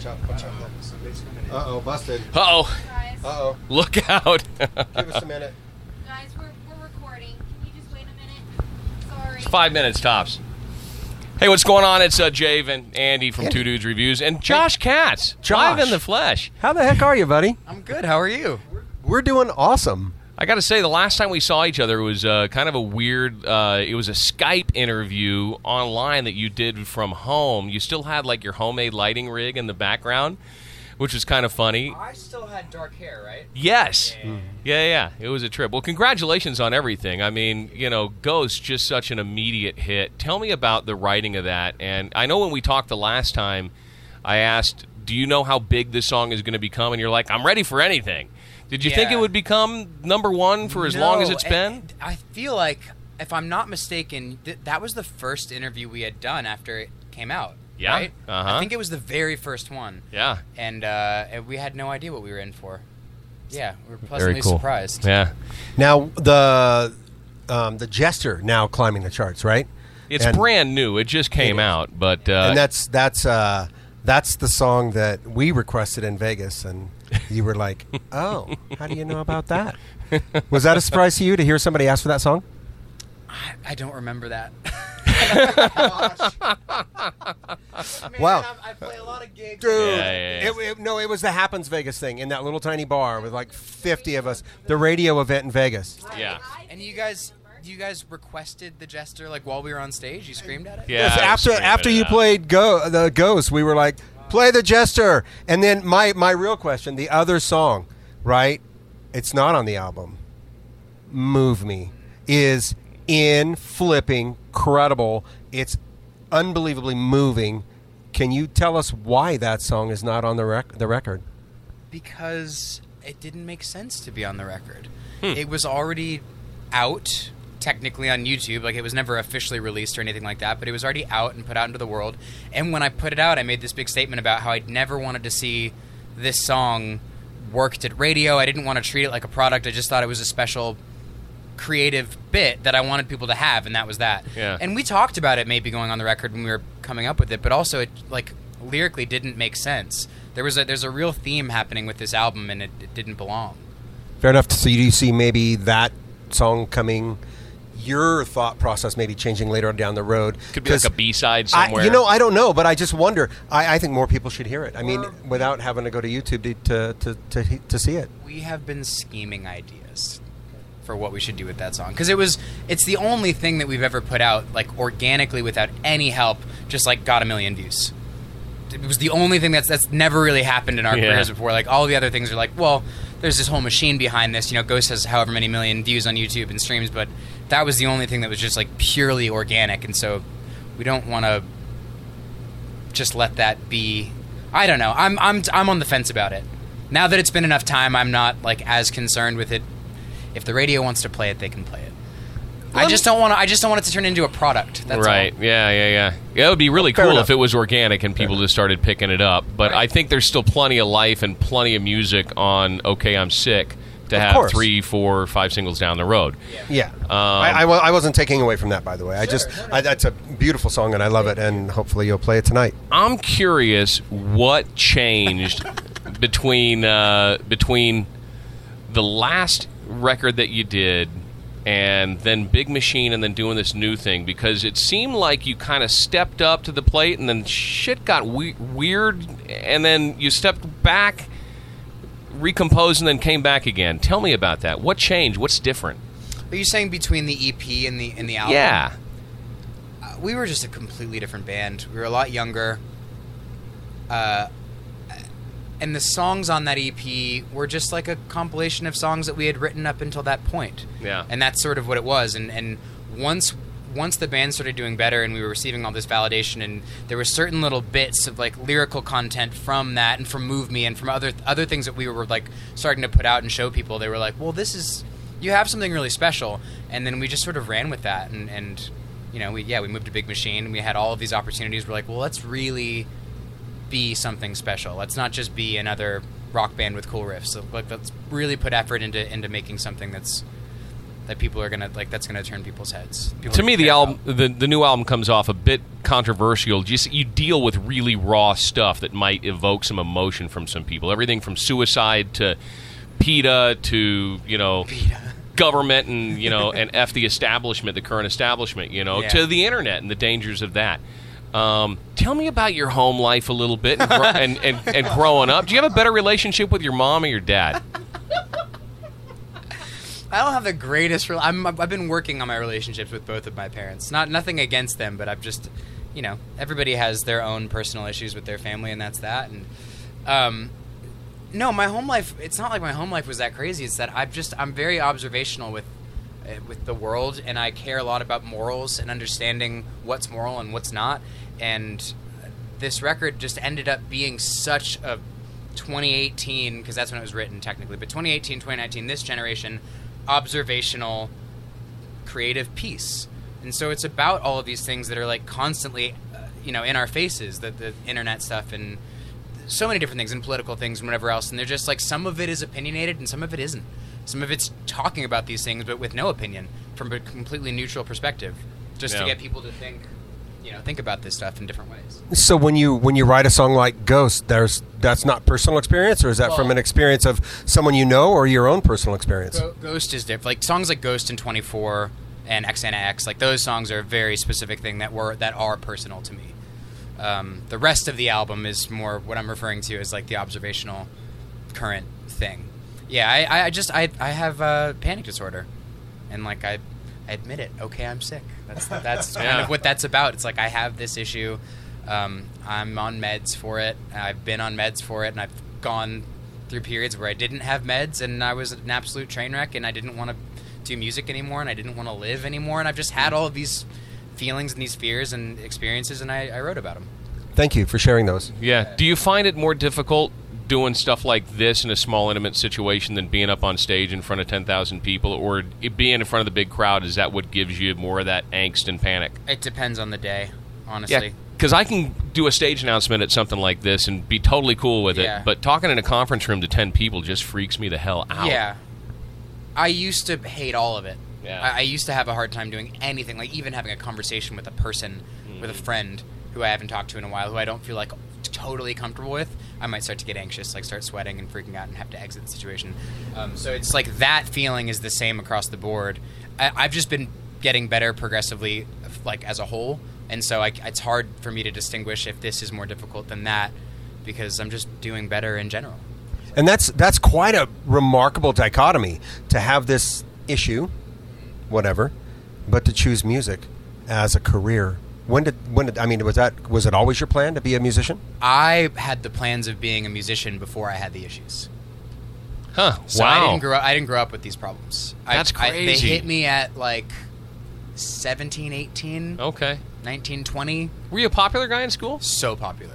Watch out, watch out. Uh oh, busted. Uh oh, Guys, Uh oh. look out. Give us a minute. guys, we're, we're recording. Can you just wait a minute? Sorry. Five minutes tops. Hey, what's going on? It's uh, Jave and Andy from Two Dudes Reviews and Josh Katz, live Josh. in the flesh. How the heck are you, buddy? I'm good. How are you? We're doing awesome. I got to say, the last time we saw each other was uh, kind of a weird. Uh, it was a Skype interview online that you did from home. You still had like your homemade lighting rig in the background, which was kind of funny. I still had dark hair, right? Yes. Yeah, yeah. It was a trip. Well, congratulations on everything. I mean, you know, Ghost just such an immediate hit. Tell me about the writing of that. And I know when we talked the last time, I asked, "Do you know how big this song is going to become?" And you're like, "I'm ready for anything." Did you think it would become number one for as long as it's been? I feel like, if I'm not mistaken, th- that was the first interview we had done after it came out. Yeah? Right? Uh-huh. I think it was the very first one. Yeah. And, uh, and we had no idea what we were in for. Yeah, we were pleasantly cool. surprised. Yeah. Now the um, the Jester now climbing the charts, right? It's And- brand new. It just came It is. out, but uh, and that's that's uh, that's the song that we requested in Vegas, and you were like, "Oh, how do you know about that?" Was that a surprise to you to hear somebody ask for that song? I, I don't remember that. Oh, wow. I, play a lot of gigs. Dude, Yeah, yeah, yeah. It, it- no, it was the Happens Vegas thing in that little tiny bar with like 50 of us. The radio event in Vegas. yeah. And you guys, you guys requested the jester like while we were on stage. You screamed at it. Yeah. Yes, after after you out. played Go the Ghost, we were like, "Play the Jester." And then my my real question, the other song, right? It's not on the album. Move Me is in flipping credible. It's unbelievably moving. Can you tell us why that song is not on the rec- the record? because it didn't make sense to be on the record. Hmm. It was already out technically on YouTube, like it was never officially released or anything like that, but it was already out and put out into the world. And when I put it out, I made this big statement about how I'd never wanted to see this song worked at radio. I didn't want to treat it like a product. I just thought it was a special creative bit that I wanted people to have, and that was that. Yeah. And we talked about it maybe going on the record when we were coming up with it, but also it like lyrically didn't make sense. There was a there's a real theme happening with this album, and it, it didn't belong. Fair enough. So you see maybe that song coming. Your thought process maybe changing later on down the road. Could be like a B side I, somewhere. you know, I don't know, but I just wonder. I, I think more people should hear it. I mean, without having to go to YouTube to to, to, to, to see it. We have been scheming ideas for what we should do with that song because it was it's the only thing that we've ever put out like organically without any help, just like got a million views. It was the only thing that's that's never really happened in our Yeah. careers before. Like all the other things are like, well, there's this whole machine behind this. You know, Ghost has however many million views on YouTube and streams, but that was the only thing that was just like purely organic, and so we don't want to just let that be. I don't know. I'm I'm I'm on the fence about it. Now that it's been enough time, I'm not like as concerned with it. If the radio wants to play it, they can play it. I just don't want to. I just don't want it to turn into a product. That's right. all. Yeah, yeah, yeah. Yeah, it would be really Fair cool enough. if it was organic and people just started picking it up. But I think there's still plenty of life and plenty of music on "Okay, I'm Sick" to Of have course. three, four, five singles down the road. Yeah, I, I, wa- I wasn't taking away from that, by the way. I just I, that's a beautiful song, and I love it. And hopefully, you'll play it tonight. I'm curious what changed between uh, between the last record that you did and then Big Machine and then doing this new thing because it seemed like you kind of stepped up to the plate and then shit got we- weird and then you stepped back recomposed and then came back again. Tell me about that. What changed? What's different? Are you saying between the EP and the and the album? Yeah. Uh, we were just a completely different band. We were a lot younger. Uh, and the songs on that EP were just like a compilation of songs that we had written up until that point. Yeah. And that's sort of what it was. And and once once the band started doing better and we were receiving all this validation and there were certain little bits of like lyrical content from that and from Move Me and from other other things that we were like starting to put out and show people, they were like, Well this is you have something really special and then we just sort of ran with that and, and you know, we yeah, we moved to Big Machine and we had all of these opportunities. We're like, well let's really be something special. Let's not just be another rock band with cool riffs. So, like, let's really put effort into into making something that's that people are gonna like. That's gonna turn people's heads. People to me, the album, about. the the new album comes off a bit controversial. Just you deal with really raw stuff that might evoke some emotion from some people. Everything from suicide to PETA to you know PETA government and you know and f the establishment, the current establishment. You know Yeah. to the internet and the dangers of that. Um, tell me about your home life a little bit and, gro- and, and, and growing up. Do you have a better relationship with your mom or your dad? I don't have the greatest. Re- I'm, I've been working on my relationships with both of my parents. Not nothing against them, but I've just, you know, everybody has their own personal issues with their family, and that's that. And um, no, my home life. It's not like my home life was that crazy. It's that I've just I'm very observational with uh, with the world, and I care a lot about morals and understanding what's moral and what's not. And this record just ended up being such a 2018 because that's when it was written technically but 2018 2019 this generation observational creative piece and so it's about all of these things that are like constantly uh, you know in our faces the, the internet stuff and so many different things and political things and whatever else. And they're just like some of it is opinionated and some of it isn't. Some of it's talking about these things but with no opinion from a completely neutral perspective just to get people to think you know think about this stuff in different ways So when you when you write a song like Ghost, there's that's not personal experience, or is that from an experience of someone you know, or your own personal experience? Ghost is different. Like songs like Ghost and 24 and Xana X, like those songs are a very specific thing that were that are personal to me. Um, the rest of the album is more what I'm referring to as like the observational current thing. Yeah, I, I- just I I have uh, panic disorder, and like I admit it. Okay, I'm sick. That's that's kind Yeah. of what that's about. It's like I have this issue. Um, I'm on meds for it. I've been on meds for it, and I've gone through periods where I didn't have meds, and I was an absolute train wreck, and I didn't want to do music anymore, and I didn't want to live anymore, and I've just had all of these feelings and these fears and experiences, and I, I wrote about them. Thank you for sharing those. Yeah. Do you find it more difficult doing stuff like this in a small, intimate situation than being up on stage in front of 10,000 people? Or being in front of the big crowd, is that what gives you more of that angst and panic? It depends on the day, honestly. Yeah Because I can do a stage announcement at something like this and be totally cool with Yeah. it, but talking in a conference room to 10 people just freaks me the hell out. Yeah. I used to hate all of it. Yeah. I, I used to have a hard time doing anything, like even having a conversation with a person, with a Mm-hmm. friend who I haven't talked to in a while, who I don't feel like totally comfortable with. I might start to get anxious, like start sweating and freaking out, and have to exit the situation. Um, so it's like that feeling is the same across the board. I, I've just been getting better progressively, like as a whole, and so I, it's hard for me to distinguish if this is more difficult than that because I'm just doing better in general. And that's that's quite a remarkable dichotomy to have this issue, whatever, but to choose music as a career. When did when did I mean was that was it always your plan to be a musician? I had the plans of being a musician before I had the issues. Huh. So wow. I didn't grow up. I didn't grow up with these problems. I- That's I, they hit me at like 17, 18, okay. 19, 20. Were you a popular guy in school? So popular.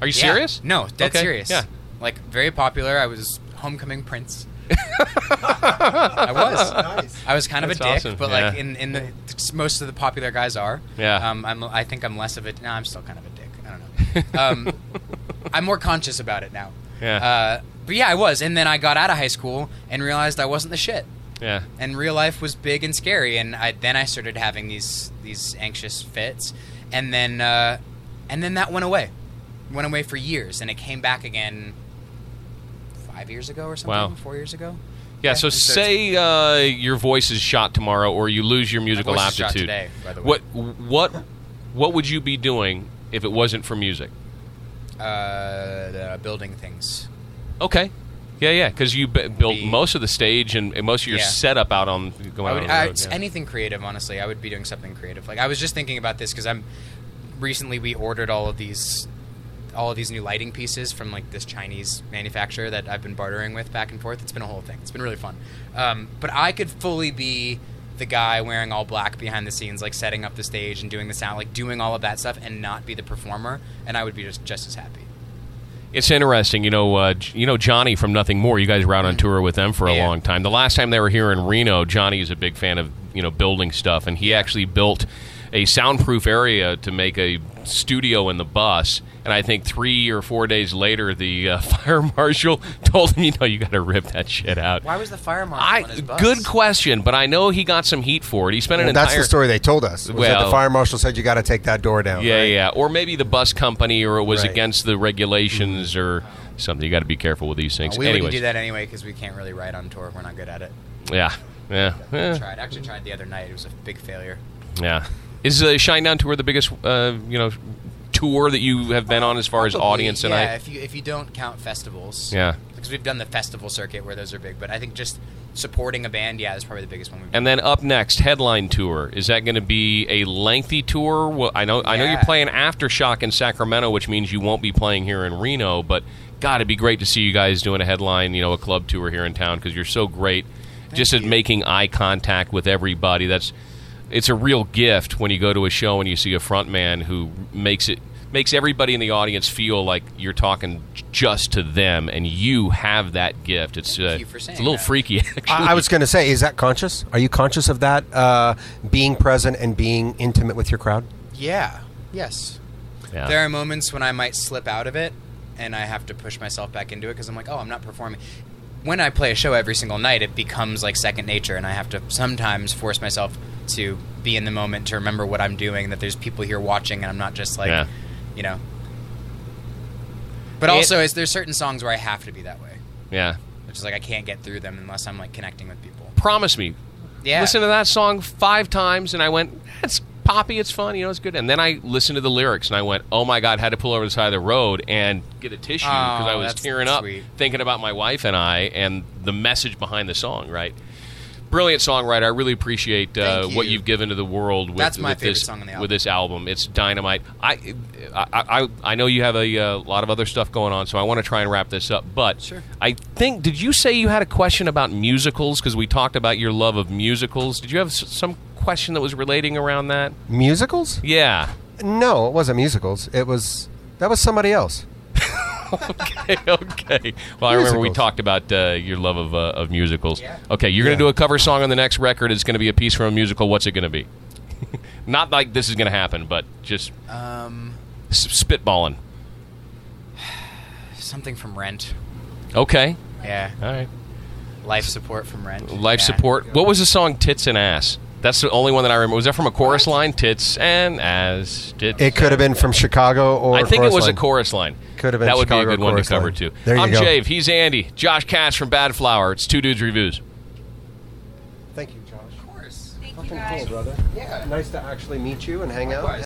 Are you Yeah. serious? No, dead Okay, serious. Yeah. Like very popular. I was homecoming prince. I was. Nice. I was kind of That's a dick, awesome, but yeah. like in, in the most of the popular guys are. Yeah. Um, I'm, I think I'm less of a. No, I'm still kind of a dick. I don't know. Um, I'm more conscious about it now. Yeah. Uh, but yeah, I was, and then I got out of high school and realized I wasn't the shit, Yeah. and real life was big and scary, and I, then I started having these these anxious fits, and then uh, and then that went away, went away for years, and it came back again five years ago or something, Wow. four years ago. Yeah, so so say uh, your voice is shot tomorrow, or you lose your musical voice is shot aptitude. today, by the way. What what what would you be doing if it wasn't for music? Uh, building things. Okay. Yeah, yeah, because you b- built Be- most of the stage and, and most of your Yeah. setup out on going I out would, on the I, road. yeah. Anything creative, honestly, I would be doing something creative. Like I was just thinking about this because I'm recently we ordered all of these all of these new lighting pieces from like this Chinese manufacturer that I've been bartering with back and forth. It's been a whole thing. It's been really fun. Um, but I could fully be the guy wearing all black behind the scenes, like setting up the stage and doing the sound, like doing all of that stuff, and not be the performer, and I would be just just as happy. It's interesting, you know. Uh, you know Johnny from Nothing More. You guys were out on tour with them for a Mm-hmm. Yeah. long time. The last time they were here in Reno, Johnny is a big fan of you know building stuff, and he actually built a soundproof area to make a studio in the bus. And I think three or four days later, the uh, fire marshal told him, "You know, you got to rip that shit out." Why was the fire marshal I on his bus? good question, but I know he got some heat for it. He spent an And that's entire the story they told us. Was that Well- the fire marshal said you got to take that door down. Yeah, right? yeah. Or maybe the bus company, or it was Right. against the regulations, or something. You got to be careful with these things. we Anyways, wouldn't do that anyway because we can't really ride on tour. We're not good at it. yeah, yeah, eh, Tried. Actually, tried the other night. It was a big failure. yeah. Is the Shinedown tour the biggest, uh, you know, tour that you have been on as far as Probably, audience yeah, tonight? if you if you don't count festivals, Yeah. because we've done the festival circuit where those are big. But I think just supporting a band, yeah, is probably the biggest one we've. And then up next, headline tour. Is that going to be a lengthy tour? Well, I know I know you're playing aftershock in Sacramento, which means you won't be playing here in Reno. But God, it'd be great to see you guys doing a headline, you know, a club tour here in town because you're so great. just at making eye contact with everybody. That's it's a real gift when you go to a show and you see a front man who makes it makes everybody in the audience feel like you're talking just to them, and you have that gift. It's uh, it's a little that. freaky. Actually, I, I was going to say, is that conscious? Are you conscious of that? Uh, being present and being intimate with your crowd? Yeah. Yes. Yeah. There are moments when I might slip out of it, and I have to push myself back into it because I'm like, oh, I'm not performing. When I play a show every single night, it becomes like second nature, and I have to sometimes force myself to be in the moment to remember what I'm doing. That there's people here watching, and I'm not just like, Yeah. you know. But It- also, is there's certain songs where I have to be that way, yeah. which is like I can't get through them unless I'm like connecting with people. Promise me. Yeah. Listen to that song five times, and I went, "It's poppy, it's fun, you know, it's good." And then I listened to the lyrics, and I went, "Oh my god!" Had to pull over the side of the road and get a tissue because I Oh, was that's tearing up sweet. thinking about my wife and I and the message behind the song. Right. Brilliant songwriter. I really appreciate uh, Thank what you. you've given to the world with, That's my with favorite this song on the with album. this album. It's dynamite. I, I, I, I know you have a uh, lot of other stuff going on, so I want to try and wrap this up. But Sure. I think did you say you had a question about musicals because we talked about your love of musicals? Did you have some question that was relating around that? Musicals? Yeah. No, it wasn't musicals. It was that was somebody else. okay. Okay. Well, I remember we Musicals. talked about uh, your love of, uh, of musicals. Yeah. Okay, you're going Yeah. to do a cover song on the next record. It's going to be a piece from a musical. What's it going to be? Not like this is going to happen, but just Um, s- spitballing. something from Rent. Okay. Yeah. All right. Life support from Rent. Life Yeah. support. What was the song "Tits and Ass"? That's the only one that I remember. Was that from a chorus line? Tits and as Tits It could have been from Chicago or I think it chorus was a chorus line. Could have been That would Chicago be a good one to cover line. too. There you I'm go. Jave. He's Andy. Josh Katz from Badflower. It's Two Dudes Reviews. Thank you, Josh. Of course. Thank you guys. cool, brother. Yeah. Nice to actually meet you and hang out. Likewise.